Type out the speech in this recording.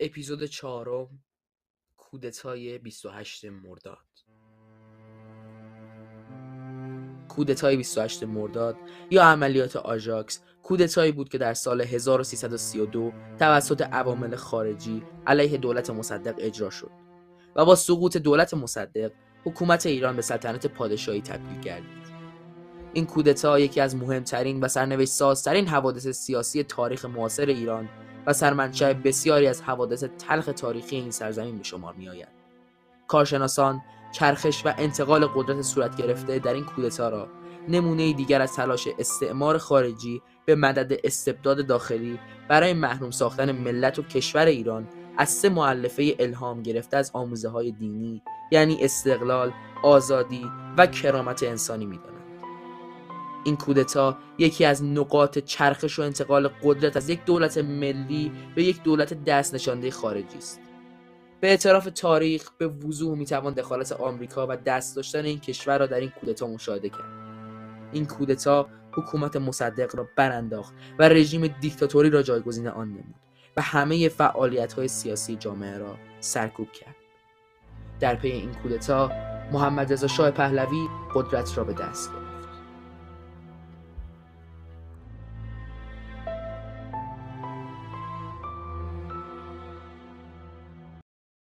اپیزود چهارم کودتای 28 مرداد. کودتای 28 مرداد یا عملیات آژاکس کودتایی بود که در سال 1332 توسط عوامل خارجی علیه دولت مصدق اجرا شد و با سقوط دولت مصدق حکومت ایران به سلطنت پادشاهی تبدیل گردید. این کودتا یکی از مهمترین و سرنوشت سازترین حوادث سیاسی تاریخ معاصر ایران و سرمنشأ بسیاری از حوادث تلخ تاریخی این سرزمین به شمار میآید کارشناسان چرخش و انتقال قدرت صورت گرفته در این کودتا را نمونه دیگر از تلاش استعمار خارجی به مدد استبداد داخلی برای محروم ساختن ملت و کشور ایران از سه معلفه الهام گرفته از آموزه های دینی یعنی استقلال، آزادی و کرامت انسانی می‌دانند. این کودتا یکی از نقاط چرخش و انتقال قدرت از یک دولت ملی به یک دولت دست نشانده خارجی است. به اعتراف تاریخ به وضوح می‌توان دخالت آمریکا و دست داشتن این کشور را در این کودتا مشاهده کرد. این کودتا حکومت مصدق را برانداخت و رژیم دیکتاتوری را جایگزین آن نمود و همه فعالیت های سیاسی جامعه را سرکوب کرد. در پی این کودتا محمد رضا شاه پهلوی قدرت را به دست گرفت.